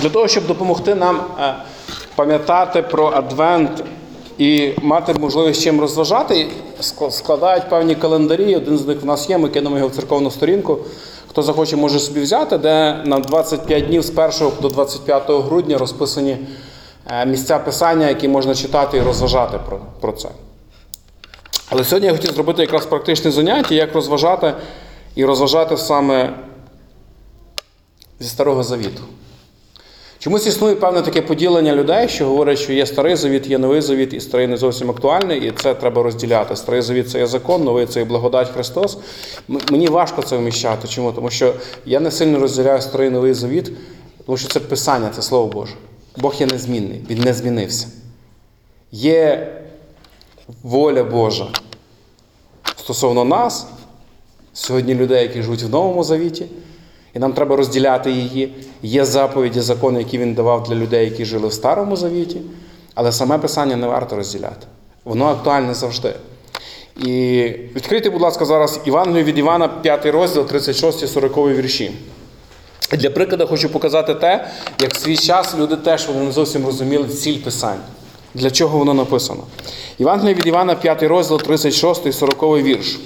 Для того, щоб допомогти нам е, пам'ятати про Адвент і мати можливість чим розважати, складають певні календарі. Один з них в нас є, ми кинемо його в церковну сторінку. Хто захоче, може собі взяти, де на 25 днів з 1 до 25 грудня розписані е, місця писання, які можна читати і розважати про, про це. Але сьогодні я хотів зробити якраз практичне заняття, як розважати і розважати саме зі Старого Завіту. Чомусь існує певне таке поділення людей, що говорять, що є старий завіт, є новий завіт, і старий не зовсім актуальний, і це треба розділяти. Старий завіт це є закон, новий це є благодать Христос. Мені важко це вміщати. Чому? Тому що я не сильно розділяю старий новий завіт, тому що це Писання, це Слово Боже. Бог є незмінний, Він не змінився. Є воля Божа стосовно нас, сьогодні людей, які живуть в Новому Завіті, і нам треба розділяти її. Є заповіді, закони, які він давав для людей, які жили в Старому Завіті, але саме Писання не варто розділяти. Воно актуальне завжди. І відкрийте, будь ласка, зараз Івангелію від Івана, 5 розділ, 36 40 вірші. Для прикладу хочу показати те, як в свій час люди теж вони не зовсім розуміли ціль Писання. Для чого воно написано? Євангелія від Івана, 5 розділ, 36 і 40 вірш.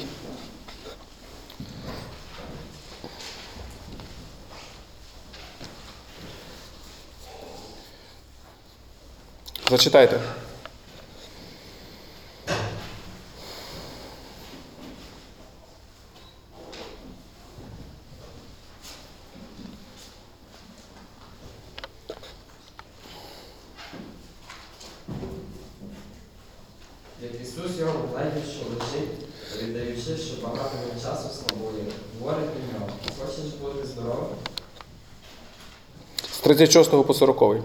Зачитайте. Як Ісус його що лежить, віддаючи, що багато він часу слабує, говорить до нього, хочеш бути здоровим? З 36 по 40.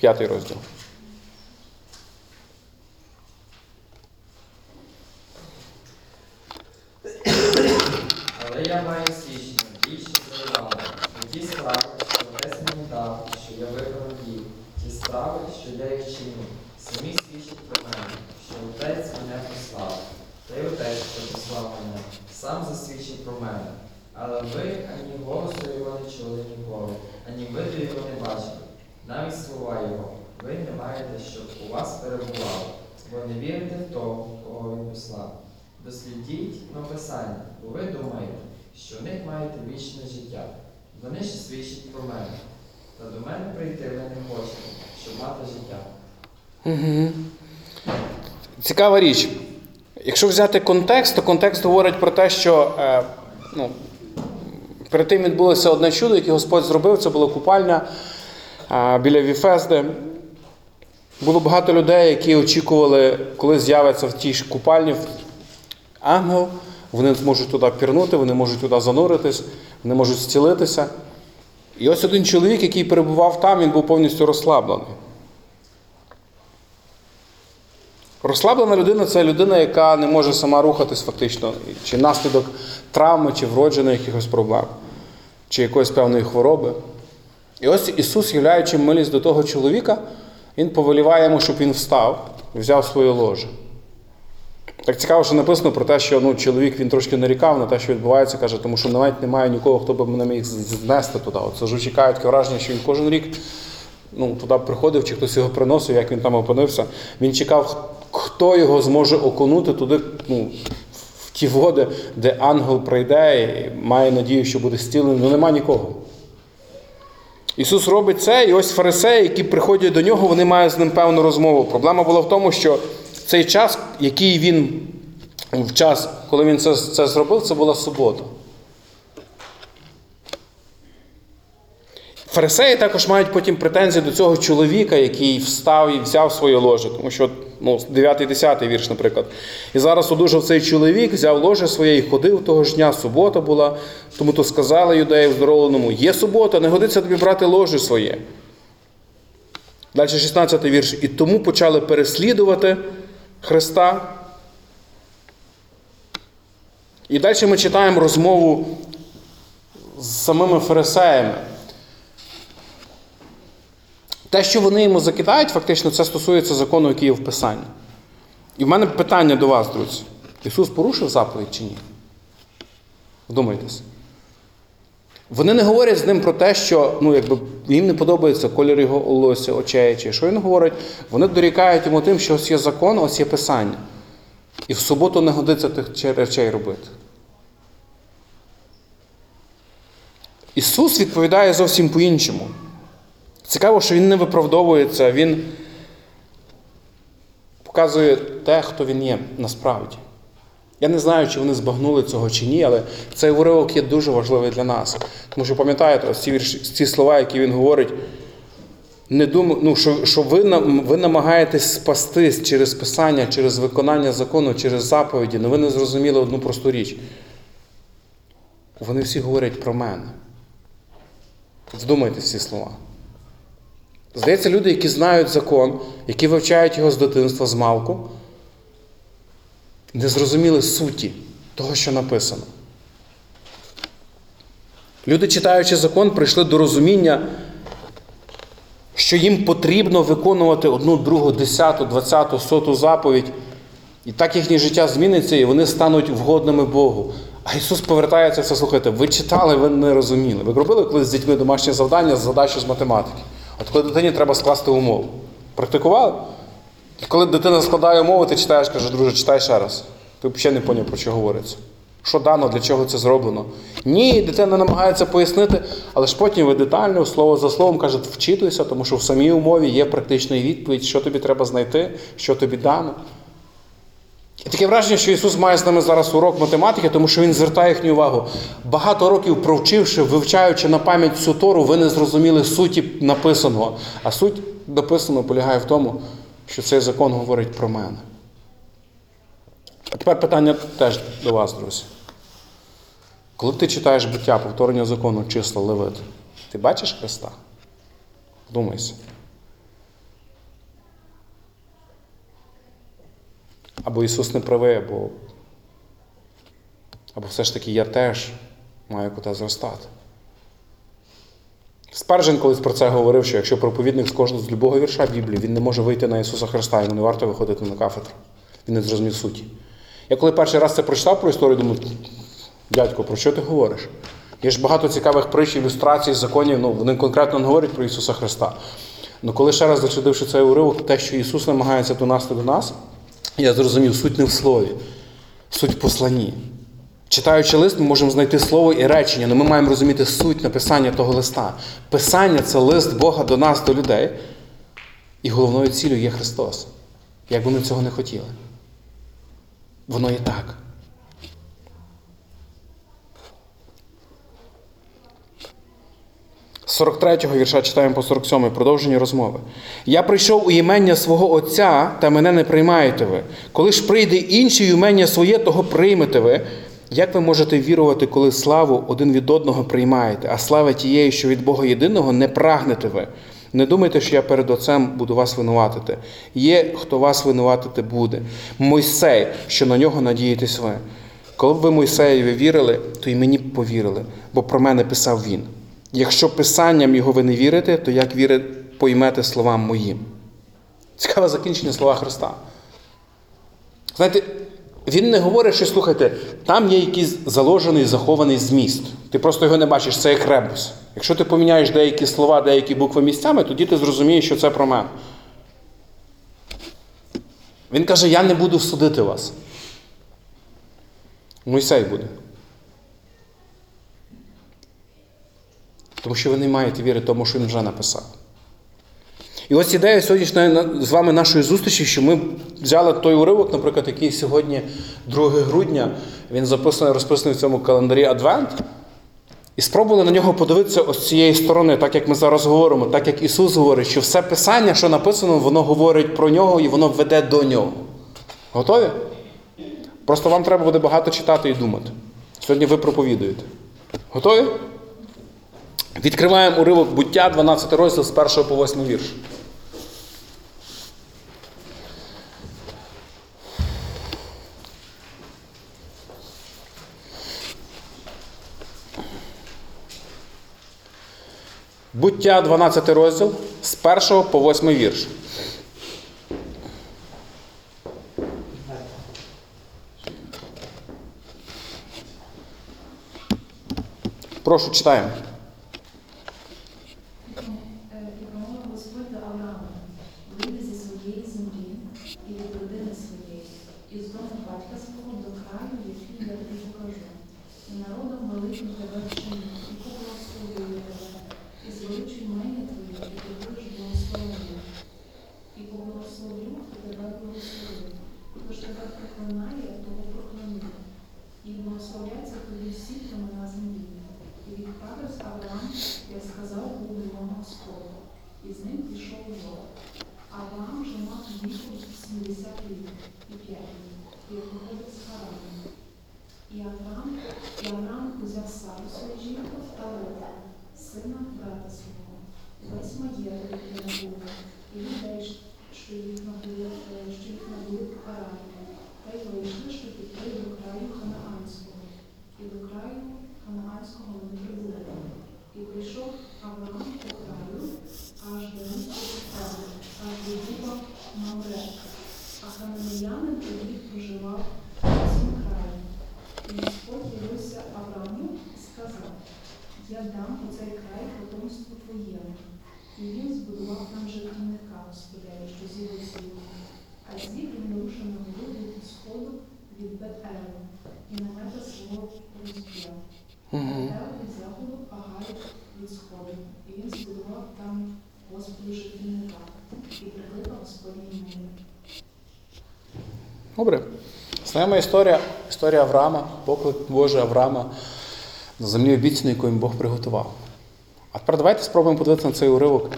П'ятий розділ. Але я маю свідчення, більше за Івана, і ті справи, що Отець мені дав, що я виконав їх, ті справи, що я їх чиню, самі свідчать про мене, що Отець мене послав, та й Отець, що послав мене, сам засвідчить про мене. Але ви ані голосу його не чули ніколи, ані виду його не бачили. Навіть слова його, ви не маєте, щоб у вас перебувало, бо не вірите в того, кого він послав. Дослідіть написання, бо ви думаєте, що в них маєте вічне життя. Вони ж свідчать про мене. Та до мене прийти ви не хочете, щоб мати життя. Угу. Цікава річ. Якщо взяти контекст, то контекст говорить про те, що е, ну, перед тим відбулося одне чудо, яке Господь зробив, це була купальня біля Віфезди. Було багато людей, які очікували, коли з'явиться в тій купальні ангел, вони зможуть туди пірнути, вони можуть туди зануритись, вони можуть зцілитися. І ось один чоловік, який перебував там, він був повністю розслаблений. Розслаблена людина це людина, яка не може сама рухатись фактично, чи наслідок травми, чи вроджених якихось проблем, чи якоїсь певної хвороби. І ось Ісус, являючи милість до того чоловіка, Він повеліває йому, щоб він встав і взяв своє ложе. Так цікаво, що написано про те, що ну, чоловік він трошки нарікав на те, що відбувається, каже, тому що навіть немає нікого, хто б мене міг знести туди. Це ж чекає таке враження, що він кожен рік ну, туди приходив, чи хтось його приносив, як він там опинився. Він чекав, хто його зможе окунути туди, ну, в ті води, де ангел прийде і має надію, що буде зцілений. Ну нема нікого. Ісус робить це, і ось фарисеї, які приходять до нього, вони мають з ним певну розмову. Проблема була в тому, що цей час, який він в час, коли він це, це зробив, це була субота. Фарисеї також мають потім претензії до цього чоловіка, який встав і взяв своє ложе. Тому що ну, 9-10 вірш, наприклад. І зараз одужав цей чоловік, взяв ложе своє і ходив того ж дня, субота була. Тому то сказали юдеї здоровленому: є субота, не годиться тобі брати ложе своє. Далі 16 вірш. І тому почали переслідувати Христа. І далі ми читаємо розмову з самими фарисеями. Те, що вони йому закидають, фактично, це стосується закону, який є в Писанні. І в мене питання до вас, друзі. Ісус порушив заповідь чи ні? Вдумайтесь. Вони не говорять з ним про те, що ну, якби, їм не подобається колір його волосся, очей, чи що він говорить. Вони дорікають йому тим, що ось є закон, ось є писання. І в суботу не годиться тих речей робити. Ісус відповідає зовсім по-іншому. Цікаво, що Він не виправдовується, Він показує те, хто він є насправді. Я не знаю, чи вони збагнули цього чи ні, але цей уривок є дуже важливий для нас. Тому що пам'ятаєте, ось ці, вірші, ці слова, які він говорить, не думаю, ну, що, що ви, ви намагаєтесь спастись через писання, через виконання закону, через заповіді, але ви не зрозуміли одну просту річ. Вони всі говорять про мене. Вдумайтесь ці слова. Здається, люди, які знають закон, які вивчають його з дитинства, з малку, не зрозуміли суті того, що написано. Люди, читаючи закон, прийшли до розуміння, що їм потрібно виконувати одну, другу, десяту, двадцяту, соту заповідь. І так їхнє життя зміниться, і вони стануть вгодними Богу. А Ісус повертається все, слухайте, ви читали, ви не розуміли. Ви робили колись з дітьми домашнє завдання з задачою з математики. От коли дитині треба скласти умову. Практикували? Коли дитина складає умови, ти читаєш, каже, друже, читай ще раз. Ти взагалі не поняв, про що говориться. Що дано, для чого це зроблено? Ні, дитина намагається пояснити, але ж потім ви детально, слово за словом, кажете, вчитуйся, тому що в самій умові є практична відповідь, що тобі треба знайти, що тобі дано. І таке враження, що Ісус має з нами зараз урок математики, тому що Він звертає їхню увагу. Багато років провчивши, вивчаючи на пам'ять всю Тору, ви не зрозуміли суті написаного. А суть написаного полягає в тому, що цей закон говорить про мене. А тепер питання теж до вас, друзі. Коли ти читаєш буття, повторення закону, числа, левит, ти бачиш Христа? Думайся. Або Ісус не правий, або, або все ж таки я теж маю куди зростати. Спержен колись про це говорив, що якщо проповідник з кожного з любого вірша Біблії, він не може вийти на Ісуса Христа, йому не варто виходити на кафедру. Він не зрозумів суті. Я коли перший раз це прочитав про історію, думаю, дядько, про що ти говориш? Є ж багато цікавих притч, ілюстрацій, законів, ну вони конкретно не говорять про Ісуса Христа. Ну коли ще раз дослідивши цей уривок, те, що Ісус намагається донести до нас, я зрозумів, суть не в слові, суть в посланні. Читаючи лист, ми можемо знайти слово і речення, але ми маємо розуміти суть написання того листа. Писання це лист Бога до нас, до людей. І головною цілею є Христос. Як би ми цього не хотіли. Воно є так. З 43-го вірша читаємо по 47-й, продовження розмови. Я прийшов у імення свого Отця, та мене не приймаєте ви. Коли ж прийде інший імення своє, того приймете ви. Як ви можете вірувати, коли славу один від одного приймаєте, а слави тієї, що від Бога єдиного, не прагнете ви? Не думайте, що я перед Отцем буду вас винуватити. Є, хто вас винуватити буде. Мойсей, що на нього надієтесь ви. Коли б ви Мойсеєві вірили, то й мені б повірили, бо про мене писав він. Якщо писанням його ви не вірите, то як віри поймете словам моїм? Цікаве закінчення слова Христа. Знаєте, він не говорить, що слухайте, там є якийсь заложений, захований зміст. Ти просто його не бачиш, це як ребус. Якщо ти поміняєш деякі слова, деякі букви місцями, тоді ти зрозумієш, що це про мене. Він каже: Я не буду судити вас. Мойсей буде. Тому що ви не маєте віри тому, що він вже написав. І ось ідея сьогоднішньої з вами нашої зустрічі, що ми взяли той уривок, наприклад, який сьогодні 2 грудня, він записаний, розписаний в цьому календарі Адвент, і спробували на нього подивитися ось цієї сторони, так як ми зараз говоримо, так як Ісус говорить, що все Писання, що написано, воно говорить про нього і воно веде до нього. Готові? Просто вам треба буде багато читати і думати. Сьогодні ви проповідуєте. Готові? Відкриваємо уривок буття, 12 розділ з 1 по 8 вірш. Буття 12 розділ з 1 по 8 вірш. Прошу, читаємо. Знаємо історія, історія Авраама, поклик Божий Авраама на землі обіцяної, яку їм Бог приготував. А тепер давайте спробуємо подивитися на цей уривок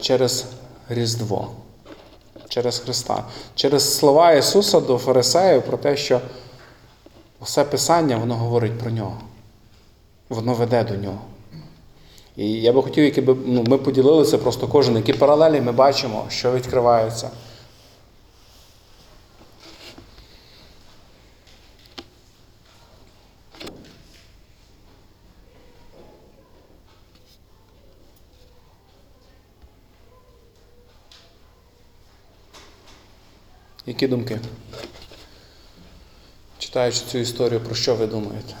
через Різдво, через Христа, через слова Ісуса до Фарисеїв про те, що все Писання воно говорить про нього, воно веде до нього. І я би хотів, якби ну, ми поділилися просто кожен, які паралелі ми бачимо, що відкривається. Які думки? Читаючи цю історію, про що ви думаєте?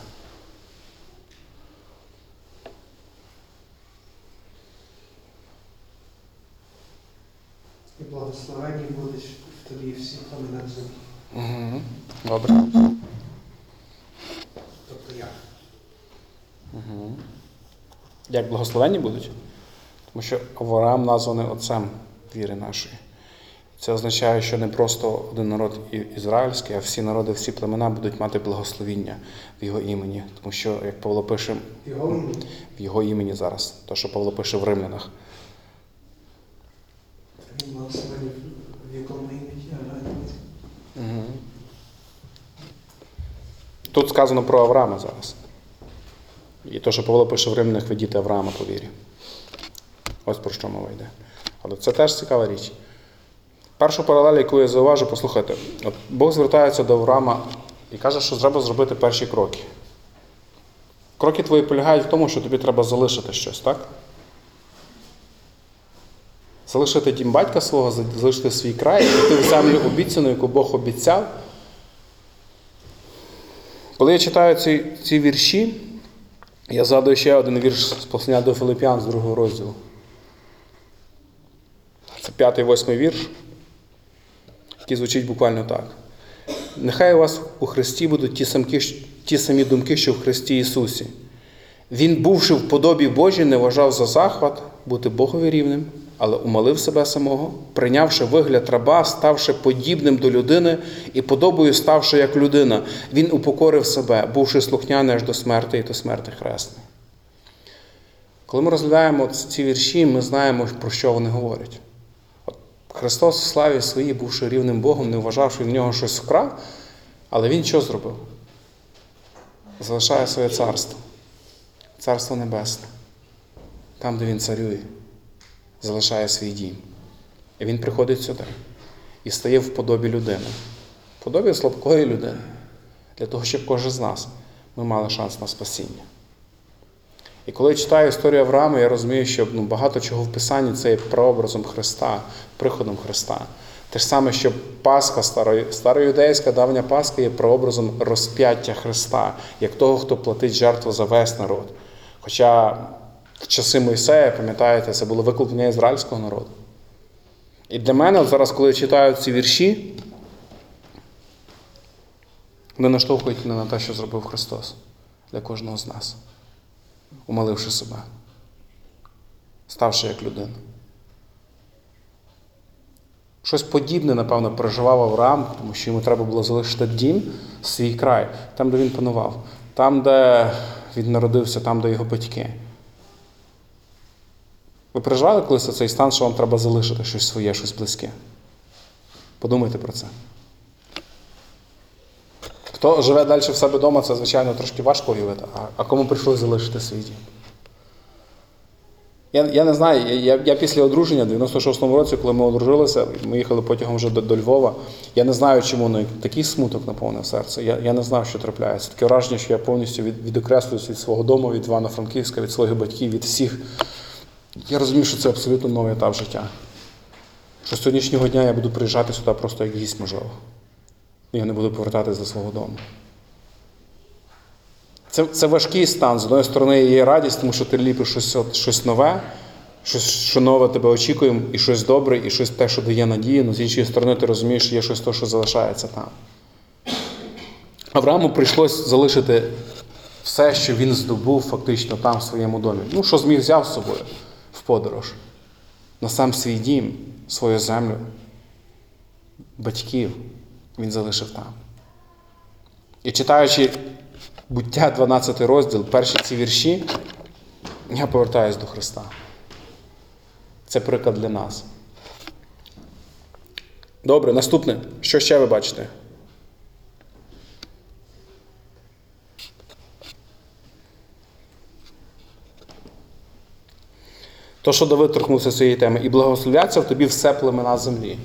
І благословенні будуть в тобі всі племена землі. Угу. Добре. Тобто як? Угу. Як благословенні будуть? Тому що Авраам названий отцем віри нашої. Це означає, що не просто один народ ізраїльський, а всі народи, всі племена будуть мати благословіння в його імені. Тому що, як Павло пише В його імені? в його імені зараз, то, що Павло пише в римлянах. В якому імені. Тут сказано про Авраама зараз. І то, що Павло пише в Римлянах, ви діти Авраама по вірі. Ось про що мова йде. Але це теж цікава річ. Першу паралель, яку я зауважу, послухайте, от Бог звертається до Авраама і каже, що треба зробити перші кроки. Кроки твої полягають в тому, що тобі треба залишити щось, так? Залишити дім батька свого, залишити свій край, піти в землю обіцяну, яку Бог обіцяв. Коли я читаю ці, ці вірші, я згадую ще один вірш з послання до Филип'ян з другого розділу. Це п'ятий восьмий вірш, який звучить буквально так. Нехай у вас у Христі будуть ті, самки, ті самі думки, що в Христі Ісусі. Він, бувши в подобі Божій, не вважав за захват бути Богові рівним, але умалив себе самого, прийнявши вигляд раба, ставши подібним до людини і подобою ставши як людина, він упокорив себе, бувши слухняний аж до смерти і до смерти хресної. Коли ми розглядаємо ці вірші, ми знаємо, про що вони говорять. Христос в славі своїй, бувши рівним Богом, не вважав, що в нього щось вкрав, але Він що зробив? Залишає своє царство. Царство Небесне, там, де він царює, залишає свій дім. І він приходить сюди і стає в подобі людини, в подобі слабкої людини, для того, щоб кожен з нас ми мали шанс на спасіння. І коли я читаю історію Авраама, я розумію, що ну, багато чого в Писанні це є прообразом Христа, приходом Христа. Те ж саме, що Пасха, староюдейська давня Пасха є прообразом розп'яття Христа, як того, хто платить жертву за весь народ. Хоча в часи Мойсея, пам'ятаєте, це було викуплення ізраїльського народу. І для мене, зараз, коли я читаю ці вірші, вони наштовхують мене на те, що зробив Христос для кожного з нас, умаливши себе, ставши як людина. Щось подібне, напевно, переживав Авраам, тому що йому треба було залишити дім, свій край, там, де він панував, там, де він народився, там, де його батьки. Ви переживали колись цей стан, що вам треба залишити щось своє, щось близьке? Подумайте про це. Хто живе далі в себе вдома, це, звичайно, трошки важко уявити, а, а кому прийшлося залишити свій дім? Я, я не знаю, я, я, після одруження, в 96-му році, коли ми одружилися, ми їхали потягом вже до, до Львова. Я не знаю, чому ну, такий смуток наповнив серце. Я, я не знав, що трапляється. Таке враження, що я повністю від, відокреслююсь від свого дому, від Івано-Франківська, від своїх батьків, від всіх. Я розумію, що це абсолютно новий етап життя. Що з сьогоднішнього дня я буду приїжджати сюди просто як гість, можливо. Я не буду повертатись до свого дому. Це, це важкий стан. З одної сторони, є радість, тому що ти ліпиш щось, щось нове, щось, що нове тебе очікує, і щось добре, і щось те, що дає надію. Але з іншої сторони, ти розумієш, що є щось те, що залишається там. Аврааму прийшлось залишити все, що він здобув фактично там, в своєму домі. Ну, що зміг взяв з собою в подорож. На сам свій дім, свою землю, батьків він залишив там. І читаючи буття 12 розділ, перші ці вірші, я повертаюсь до Христа. Це приклад для нас. Добре, наступне. Що ще ви бачите? То, що Давид торкнувся цієї теми, і благословляться в тобі все племена землі.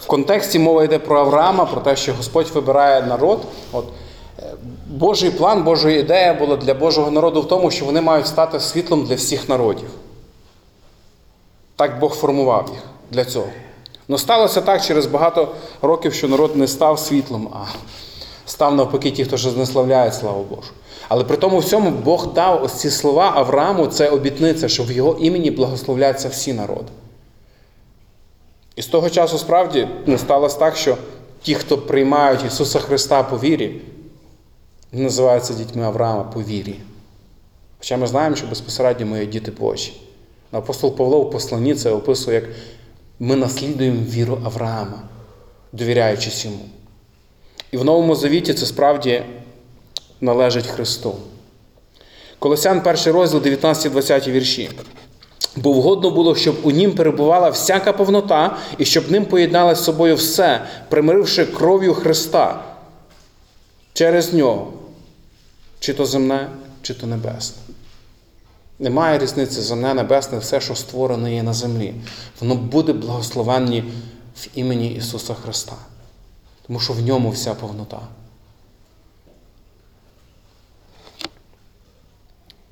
В контексті мова йде про Авраама, про те, що Господь вибирає народ. От, е, Божий план, Божа ідея була для Божого народу в тому, що вони мають стати світлом для всіх народів. Так Бог формував їх для цього. Ну сталося так через багато років, що народ не став світлом, а став навпаки ті, хто ж знеславляє славу Божу. Але при тому всьому Бог дав ось ці слова Аврааму, це обітниця, що в його імені благословляться всі народи. І з того часу справді ну, сталося так, що ті, хто приймають Ісуса Христа по вірі, називаються дітьми Авраама по вірі. Хоча ми знаємо, що безпосередньо ми є діти Божі. Апостол Павло в посланні це описує, як ми наслідуємо віру Авраама, довіряючись йому. І в Новому Завіті це справді належить Христу. Колосян, перший розділ, 19-20 вірші. Бо вгодно було, щоб у нім перебувала всяка повнота, і щоб ним поєднали з собою все, примиривши кров'ю Христа через нього, чи то земне, чи то небесне. Немає різниці земне, небесне, все, що створене є на землі. Воно буде благословенні в імені Ісуса Христа. Тому що в ньому вся повнота.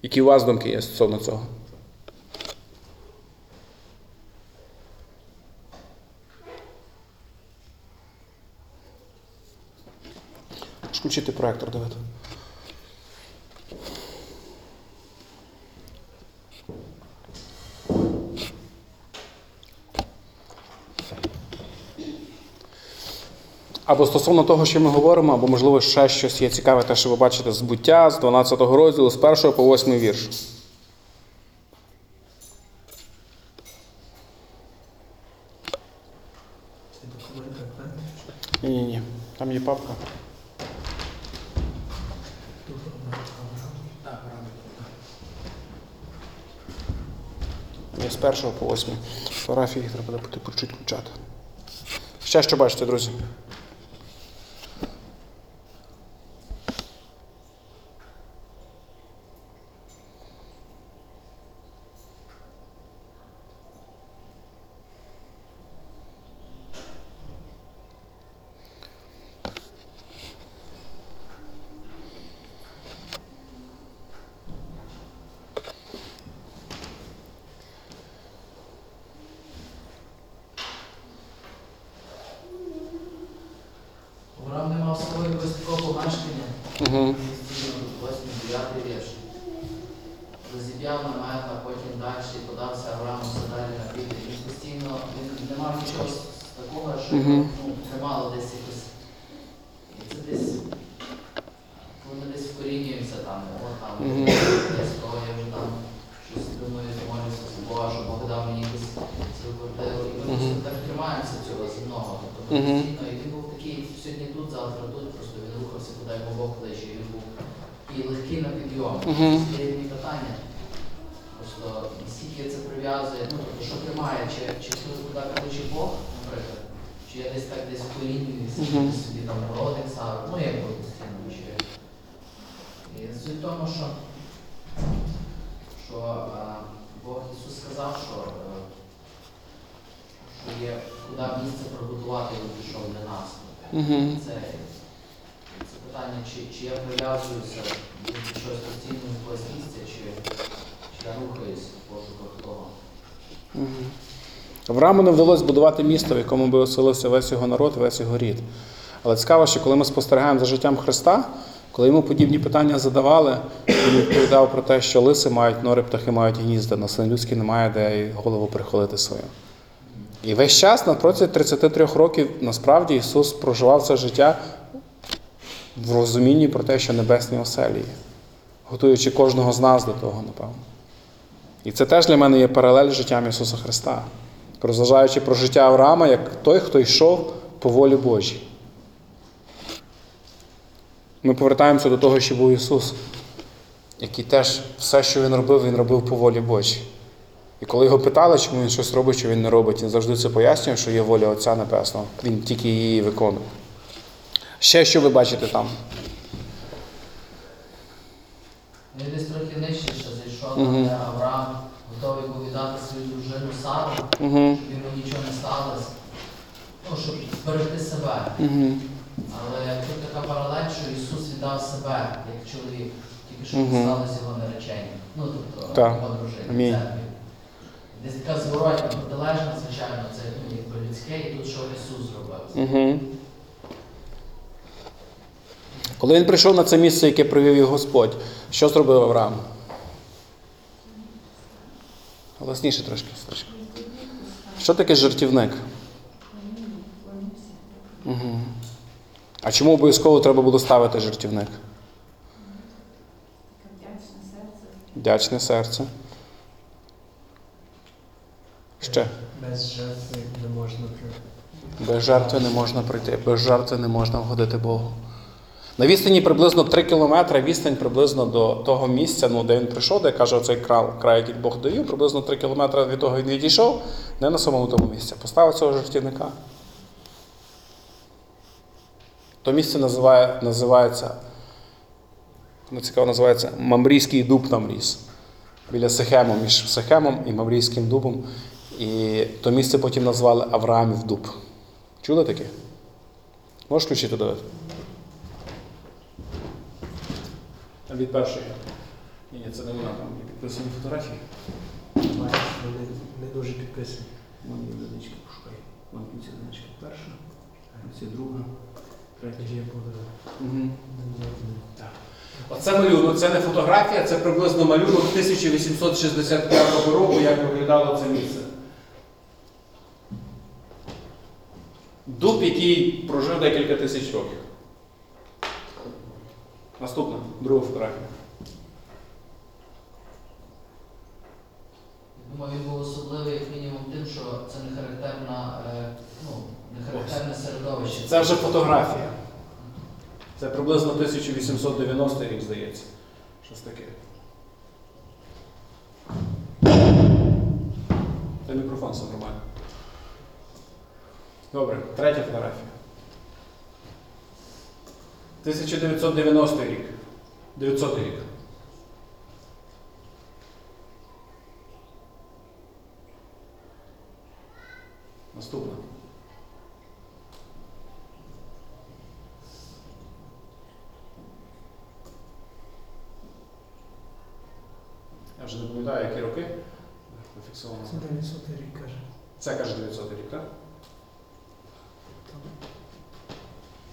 Які у вас думки є стосовно цього? Можеш Включити проектор, Давид. Або стосовно того, що ми говоримо, або, можливо, ще щось є цікаве, те, що ви бачите з буття, з 12 розділу, з 1 по 8 вірш. Це документи, так? Ні, ні, ні. Там є папка. Є з 1 по 8. Фотографії їх треба буде по чуть включати. Ще що бачите, друзі? Земного. Тобто Мгм. постійно, і він був такий сьогодні тут, завтра тут, просто він рухався, куди його Бог кличе. Він був і легкий на підйом. Мгм. Є мені питання. Просто наскільки це прив'язує, ну тобто, що тримає, чи, чи тут куди кличе Бог, наприклад, чи я десь так десь вкорінююся, Мгм. чи собі там родик ставлю, ну як би постійно чи. І суть в тому, що, що е, Бог Ісус сказав, що, е, є куди місце приготувати пішов для нас. Угу. Це, це питання, чи, чи я прив'язуюся до чогось постійно якогось місця, чи, чи я рухаюсь в пошуках того. Аврааму не вдалося збудувати місто, в якому би оселився весь його народ, весь його рід. Але цікаво, що коли ми спостерігаємо за життям Христа, коли йому подібні питання задавали, він відповідав про те, що лиси мають нори, птахи мають гнізда, на син людський немає де голову прихилити свою. І весь час на протязі 33 років насправді Ісус проживав це життя в розумінні про те, що небесні оселі є, готуючи кожного з нас до того, напевно. І це теж для мене є паралель з життям Ісуса Христа, розважаючи про життя Авраама як той, хто йшов по волі Божій. Ми повертаємося до того, що був Ісус, який теж все, що Він робив, Він робив по волі Божій. І коли його питали, чому він щось робить, що він не робить, він завжди це пояснював, що є воля Отця Небесного. Він тільки її виконує. Ще що ви бачите там? І десь трохи нижче ще зайшов, Мгм. де Авраам готовий був віддати свою дружину Сару, Угу. щоб йому нічого не сталося. Ну, щоб зберегти себе. Угу. Але тут така паралель, що Ісус віддав себе як чоловік, тільки щоб Мгм. не сталося його наречення. Ну, тобто Так. його. Амінь. церкві. Десь така зворотня, протилежна, звичайно, це ну, якби людське, і тут що Ісус зробив. Угу. Коли він прийшов на це місце, яке привів його Господь, що зробив Авраам? Голосніше трошки. Сашко. Що таке жертівник? Угу. А чому обов'язково треба було ставити жертівник? Вдячне серце. Вдячне серце. Ще. Без жертви не можна прийти. Без жертви не можна прийти, без жертви не можна вгодити Богу. На відстані приблизно 3 кілометри, відстань приблизно до того місця, ну, де він прийшов, де каже оцей край, край, який Бог дає, приблизно 3 кілометри від того він відійшов, не на самому тому місці. Поставив цього жертівника. То місце називає, називається, ну, цікаво, називається Мамрійський дуб там ріс. Біля Сихему, між Сихемом і Мамрійським дубом. І то місце потім назвали Авраамів дуб. Чули таке? Можеш включити Давид? Від першої. Ні, ні, це не вона, там є підписані фотографії. Бачиш, вони не дуже підписані. Вон є одиничка, пошукай. Вон ці одиничка перша, а ці друга, третя. Є. Угу. Так. Оце малюнок, це не фотографія, це приблизно малюнок 1865 року, як виглядало це місце. Дуб, який прожив декілька тисяч років. Наступна, друга фотографія. Думаю, він був особливий як мінімум тим, що це не характерна, е, ну, не характерне середовище. Це вже фотографія. Це приблизно 1890 рік, здається. Щось таке. Це мікрофон все нормально. Добре, третя фотографія. 1990 рік. 900 рік. Наступна. Я вже не пам'ятаю, які роки. Зафіксовано. Це 900 рік каже. Це каже 900 рік, так?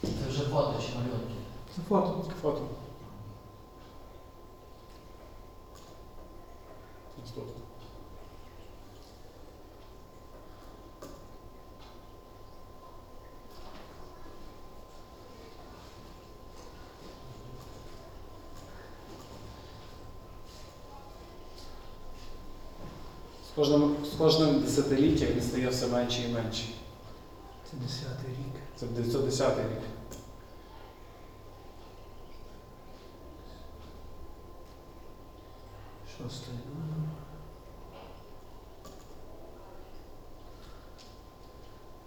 Це вже фото чи малюнки. Це фото. Фото. З кожним, з кожним десятиліттям він стає все менше і менше. Це 10-й рік. Це 910 рік. Шостий.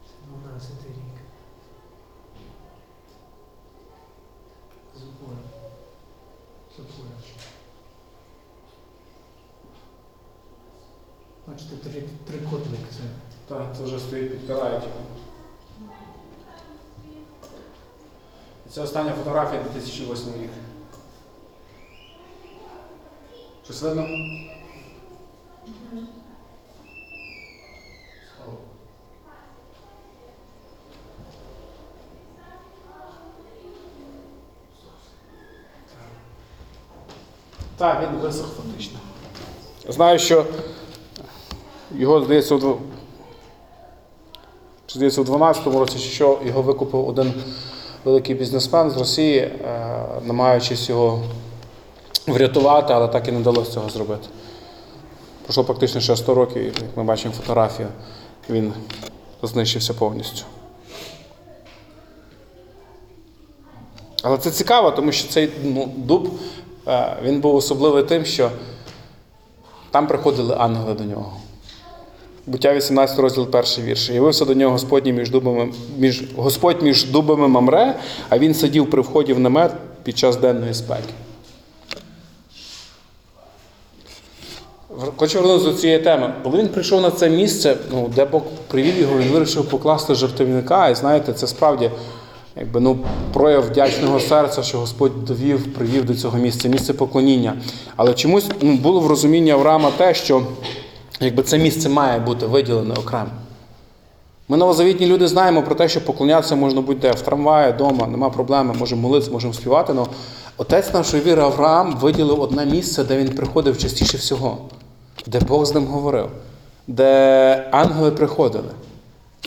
Це 12-й рік. Запора. Запора. Бачите, три, трикутник це. Так, це вже стоїть підпирають його. І Це остання фотографія 2008 рік. Щось видно? Так, він висох фактично. Знаю, що його, здається, у дв- чи здається, у 12-му році, що його викупив один великий бізнесмен з Росії, е, намагаючись його врятувати, але так і не вдалося цього зробити. Пройшло практично ще 100 років, як ми бачимо фотографію, він знищився повністю. Але це цікаво, тому що цей ну, дуб е, він був особливий тим, що там приходили ангели до нього. Буття 18 розділ перший вірш. Явився до нього Господній між дубами, між, Господь між дубами Мамре, а він сидів при вході в намет під час денної спеки. Хочу вернутися до цієї теми. Коли він прийшов на це місце, ну, де Бог привів його, він вирішив покласти жертовника. І знаєте, це справді якби, ну, прояв вдячного серця, що Господь довів, привів до цього місця, місце поклоніння. Але чомусь ну, було в розумінні Авраама те, що якби це місце має бути виділене окремо. Ми новозавітні люди знаємо про те, що поклонятися можна будь-де в трамваї, вдома, нема проблеми, можемо молитися, можемо співати. Але отець нашої віри Авраам виділив одне місце, де він приходив частіше всього, де Бог з ним говорив, де ангели приходили,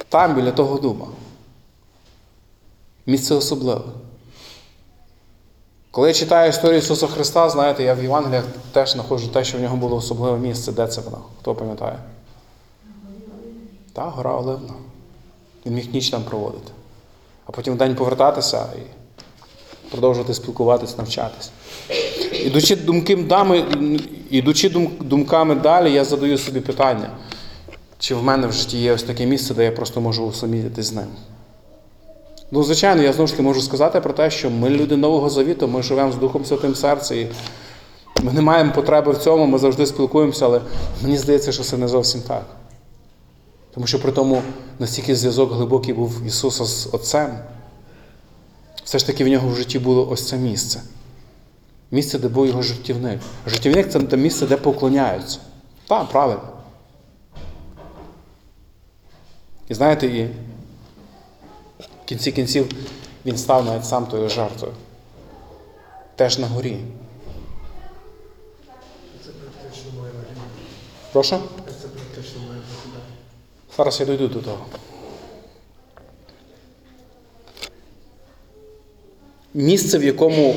там, біля того дуба. Місце особливе. Коли я читаю історію Ісуса Христа, знаєте, я в Євангеліях теж знаходжу те, що в нього було особливе місце. Де це воно? Хто пам'ятає? Так, гора Оливна. Він міг ніч там проводити. А потім в день повертатися і продовжувати спілкуватись, навчатись. Ідучи, думки, дами, ідучи думками далі, я задаю собі питання, чи в мене в житті є ось таке місце, де я просто можу усамітитись з ним. Ну, звичайно, я знову ж таки можу сказати про те, що ми люди Нового Завіту, ми живемо з Духом Святим серці, і ми не маємо потреби в цьому, ми завжди спілкуємося, але мені здається, що це не зовсім так. Тому що при тому настільки зв'язок глибокий був Ісуса з Отцем, все ж таки в нього в житті було ось це місце. Місце, де був його жертівник. Жертівник це те місце, де поклоняються. Так, правильно. І знаєте, і в кінці кінців він став навіть сам тою жертвою. Теж на горі. Це практично має виглядати. Прошу? Це практично виглядати. Зараз я дойду до того. Місце, в якому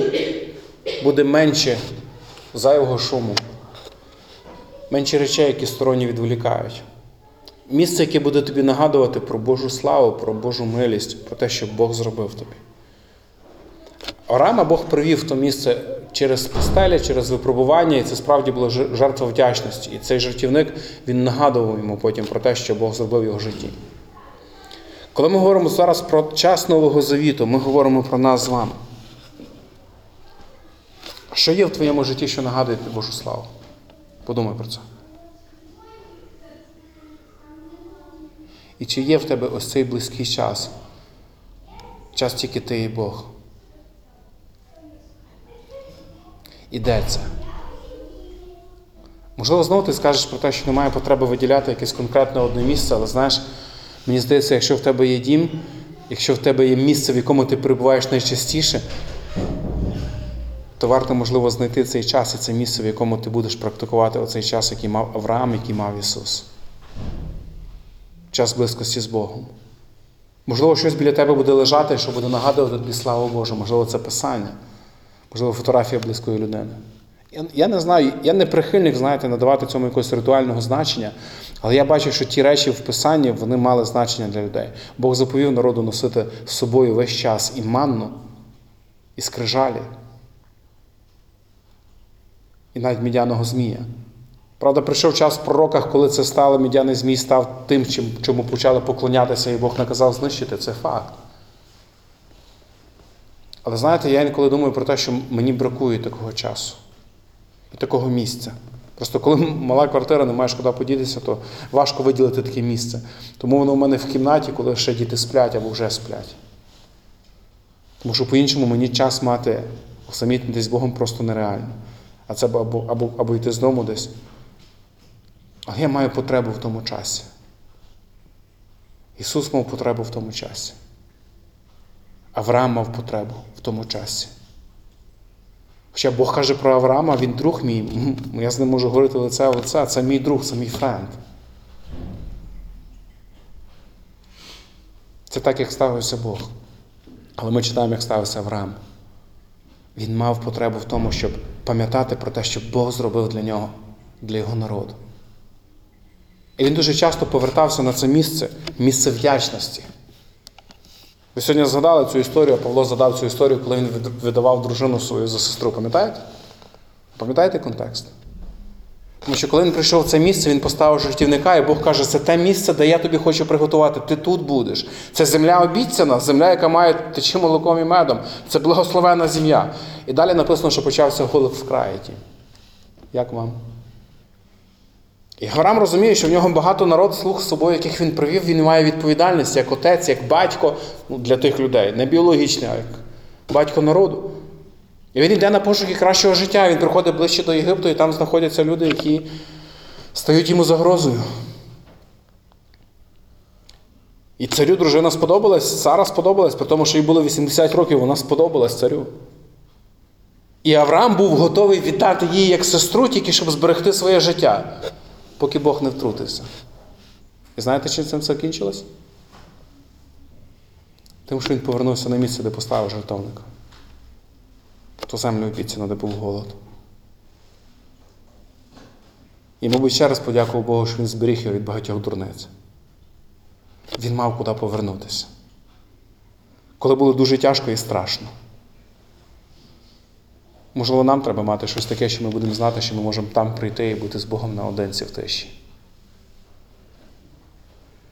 буде менше зайвого шуму, менше речей, які сторонні відволікають. Місце, яке буде тобі нагадувати про Божу славу, про Божу милість, про те, що Бог зробив тобі. Орама Бог привів в то місце через пустелі, через випробування, і це справді була жертва вдячності. І цей жертівник він нагадував йому потім про те, що Бог зробив в його житті. Коли ми говоримо зараз про час Нового Завіту, ми говоримо про нас з вами. Що є в твоєму житті, що нагадує тобі Божу славу? Подумай про це. І чи є в тебе ось цей близький час? Час тільки ти і Бог. І де це? Можливо, знову ти скажеш про те, що немає потреби виділяти якесь конкретне одне місце, але знаєш, мені здається, якщо в тебе є дім, якщо в тебе є місце, в якому ти перебуваєш найчастіше, то варто, можливо, знайти цей час і це місце, в якому ти будеш практикувати оцей час, який мав Авраам, який мав Ісус. Час близькості з Богом. Можливо, щось біля тебе буде лежати, що буде нагадувати тобі славу Божу. Можливо, це писання, можливо, фотографія близької людини. Я, не знаю, я не прихильник, знаєте, надавати цьому якогось ритуального значення, але я бачу, що ті речі в Писанні вони мали значення для людей. Бог заповів народу носити з собою весь час і манну, і скрижалі, і навіть мідяного змія. Правда, прийшов час в пророках, коли це стало, мідяний змій став тим, чому почали поклонятися, і Бог наказав знищити. Це факт. Але знаєте, я інколи думаю про те, що мені бракує такого часу і такого місця. Просто коли мала квартира, не маєш куди подітися, то важко виділити таке місце. Тому воно в мене в кімнаті, коли ще діти сплять або вже сплять. Тому що по-іншому мені час мати усамітнитись з Богом просто нереально. А це або, або, або йти з дому десь. Але я маю потребу в тому часі. Ісус мав потребу в тому часі. Авраам мав потребу в тому часі. Хоча Бог каже про Авраама, він друг мій, я з ним можу говорити лице в лице, це мій друг, це мій френд. Це так, як ставився Бог. Але ми читаємо, як ставився Авраам. Він мав потребу в тому, щоб пам'ятати про те, що Бог зробив для нього, для його народу. І він дуже часто повертався на це місце, місце вдячності. Ви сьогодні згадали цю історію, Павло згадав цю історію, коли він видавав дружину свою за сестру. Пам'ятаєте? Пам'ятаєте контекст? Тому що коли він прийшов в це місце, він поставив жертівника, і Бог каже, це те місце, де я тобі хочу приготувати. Ти тут будеш. Це земля обіцяна, земля, яка має течі молоком і медом. Це благословена земля. І далі написано, що почався голод в країті. Як вам? І Авраам розуміє, що в нього багато народ слуг з собою, яких він привів, він має відповідальність як отець, як батько ну, для тих людей. Не біологічний, а як батько народу. І він йде на пошуки кращого життя. Він приходить ближче до Єгипту, і там знаходяться люди, які стають йому загрозою. І царю дружина сподобалась, Сара сподобалась, при тому, що їй було 80 років, вона сподобалась царю. І Авраам був готовий віддати їй як сестру, тільки щоб зберегти своє життя, поки Бог не втрутився. І знаєте, чим це закінчилось? Тим, що він повернувся на місце, де поставив жертовника. Ту землю обіцяно, де був голод. І, мабуть, ще раз подякував Богу, що він зберіг його від багатьох дурниць. Він мав куди повернутися. Коли було дуже тяжко і страшно. Можливо, нам треба мати щось таке, що ми будемо знати, що ми можемо там прийти і бути з Богом наодинці в тиші.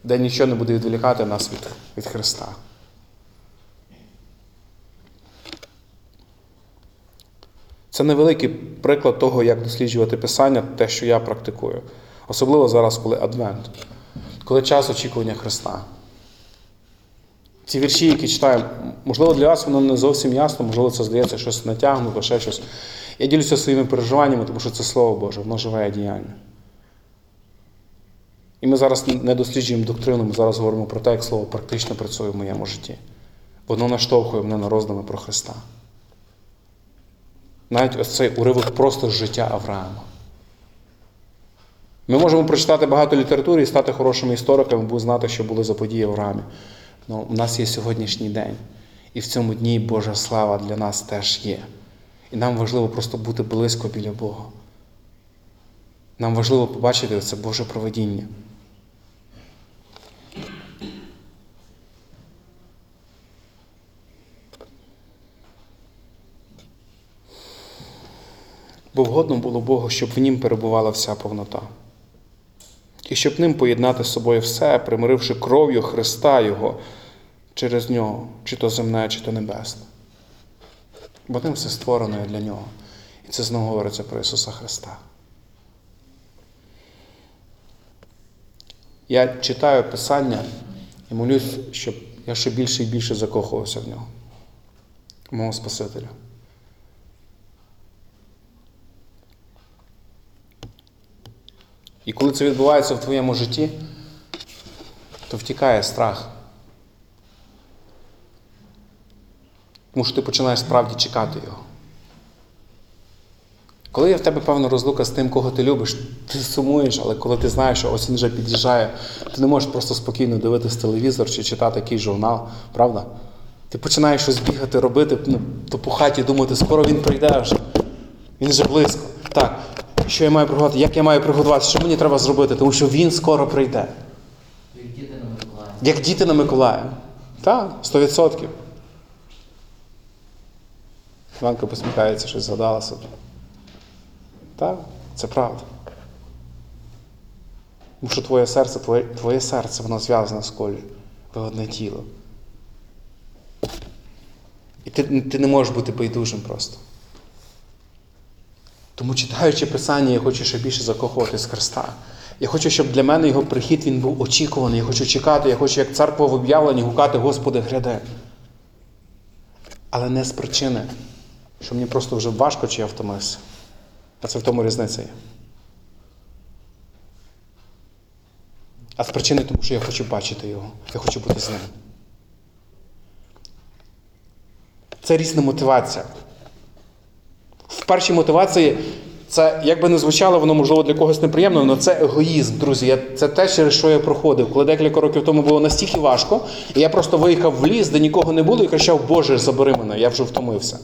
Де нічого не буде відволікати нас від, від Христа. Це невеликий приклад того, як досліджувати Писання, те, що я практикую. Особливо зараз, коли Адвент, коли час очікування Христа. Ці вірші, які читаємо, можливо, для вас воно не зовсім ясно, можливо, це здається щось натягнуто, ще щось. Я ділюся своїми переживаннями, тому що це Слово Боже, воно живе і діяльне. І ми зараз не досліджуємо доктрину, ми зараз говоримо про те, як слово практично працює в моєму житті. Воно наштовхує мене на роздуми про Христа. Навіть ось цей уривок просто з життя Авраама. Ми можемо прочитати багато літератури і стати хорошими істориками, бо знати, що були за події Авраамі. Ну, у нас є сьогоднішній день. І в цьому дні Божа слава для нас теж є. І нам важливо просто бути близько біля Бога. Нам важливо побачити це Боже проведіння. Бо вгодно було Богу, щоб в нім перебувала вся повнота. І щоб ним поєднати з собою все, примиривши кров'ю Христа Його через нього, чи то земне, чи то небесне. Бо ним все створено для нього. І це знову говориться про Ісуса Христа. Я читаю Писання і молюсь, щоб я ще більше і більше закохувався в нього, мого Спасителя. І коли це відбувається в твоєму житті, то втікає страх. Тому що ти починаєш справді чекати його. Коли є в тебе певна розлука з тим, кого ти любиш, ти сумуєш, але коли ти знаєш, що осінь вже під'їжджає, ти не можеш просто спокійно дивитись телевізор чи читати якийсь журнал, правда? Ти починаєш щось бігати, робити, ну, то по хаті думати, скоро він прийде вже. Він вже близько. Так, що я маю приготувати? Як я маю приготуватися? Що мені треба зробити? Тому що він скоро прийде. Як діти на Миколаїв. Як діти на Миколая. Так, 100%. Іванка посміхається, щось згадала собі. Так, це правда. Тому що твоє серце, твоє, твоє серце, воно зв'язане з колі. Ви одне тіло. І ти, ти не можеш бути байдужим просто. Тому читаючи Писання, я хочу ще більше закохуватись Христа. Я хочу, щоб для мене його прихід він був очікуваний. Я хочу чекати, я хочу, як церква в об'явленні, гукати, Господи, гряде. Але не з причини, що мені просто вже важко чи я втомився. А це в тому різниця є. А з причини, тому що я хочу бачити його. Я хочу бути з ним. Це різна мотивація. В першій мотивації це, як би не звучало, воно можливо для когось неприємно, але це егоїзм, друзі. Це те, через що я проходив. Коли декілька років тому було настільки важко, і я просто виїхав в ліс, де нікого не було, і кричав, Боже, забери мене, я вже втомився.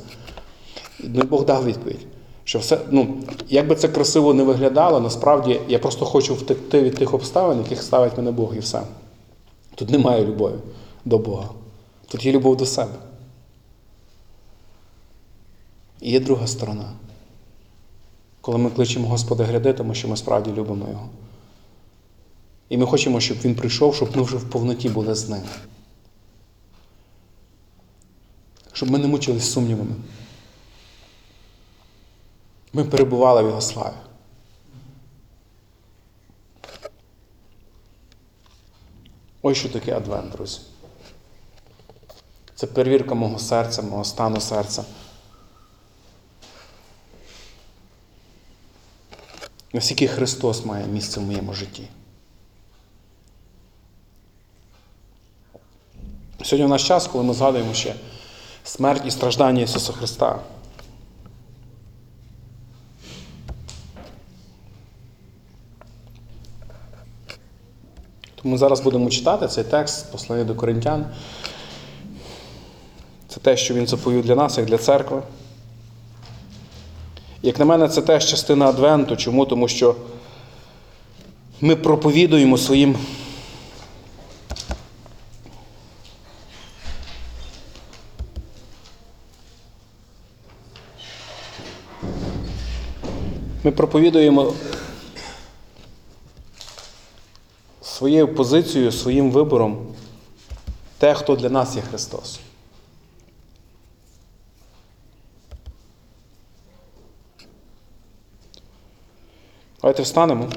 Ну, Бог дав відповідь. Що все, ну, як би це красиво не виглядало, насправді я просто хочу втекти від тих обставин, яких ставить мене Бог, і все. Тут немає любові до Бога. Тут є любов до себе. І є друга сторона. Коли ми кличемо Господа гряди, тому що ми справді любимо Його. І ми хочемо, щоб Він прийшов, щоб ми вже в повноті були з ним. Щоб ми не мучились сумнівами. Ми перебували в Його славі. Ось що таке Адвент, друзі. Це перевірка мого серця, мого стану серця. Наскільки Христос має місце в моєму житті. Сьогодні в наш час, коли ми згадуємо ще смерть і страждання Ісуса Христа. Тому зараз будемо читати цей текст, послання до Коринтян. Це те, що він заповів для нас, як для церкви. Як на мене, це теж частина Адвенту. Чому? Тому що ми проповідуємо своїм Ми проповідуємо своєю позицією, своїм вибором те, хто для нас є Христос. Давайте встанемо.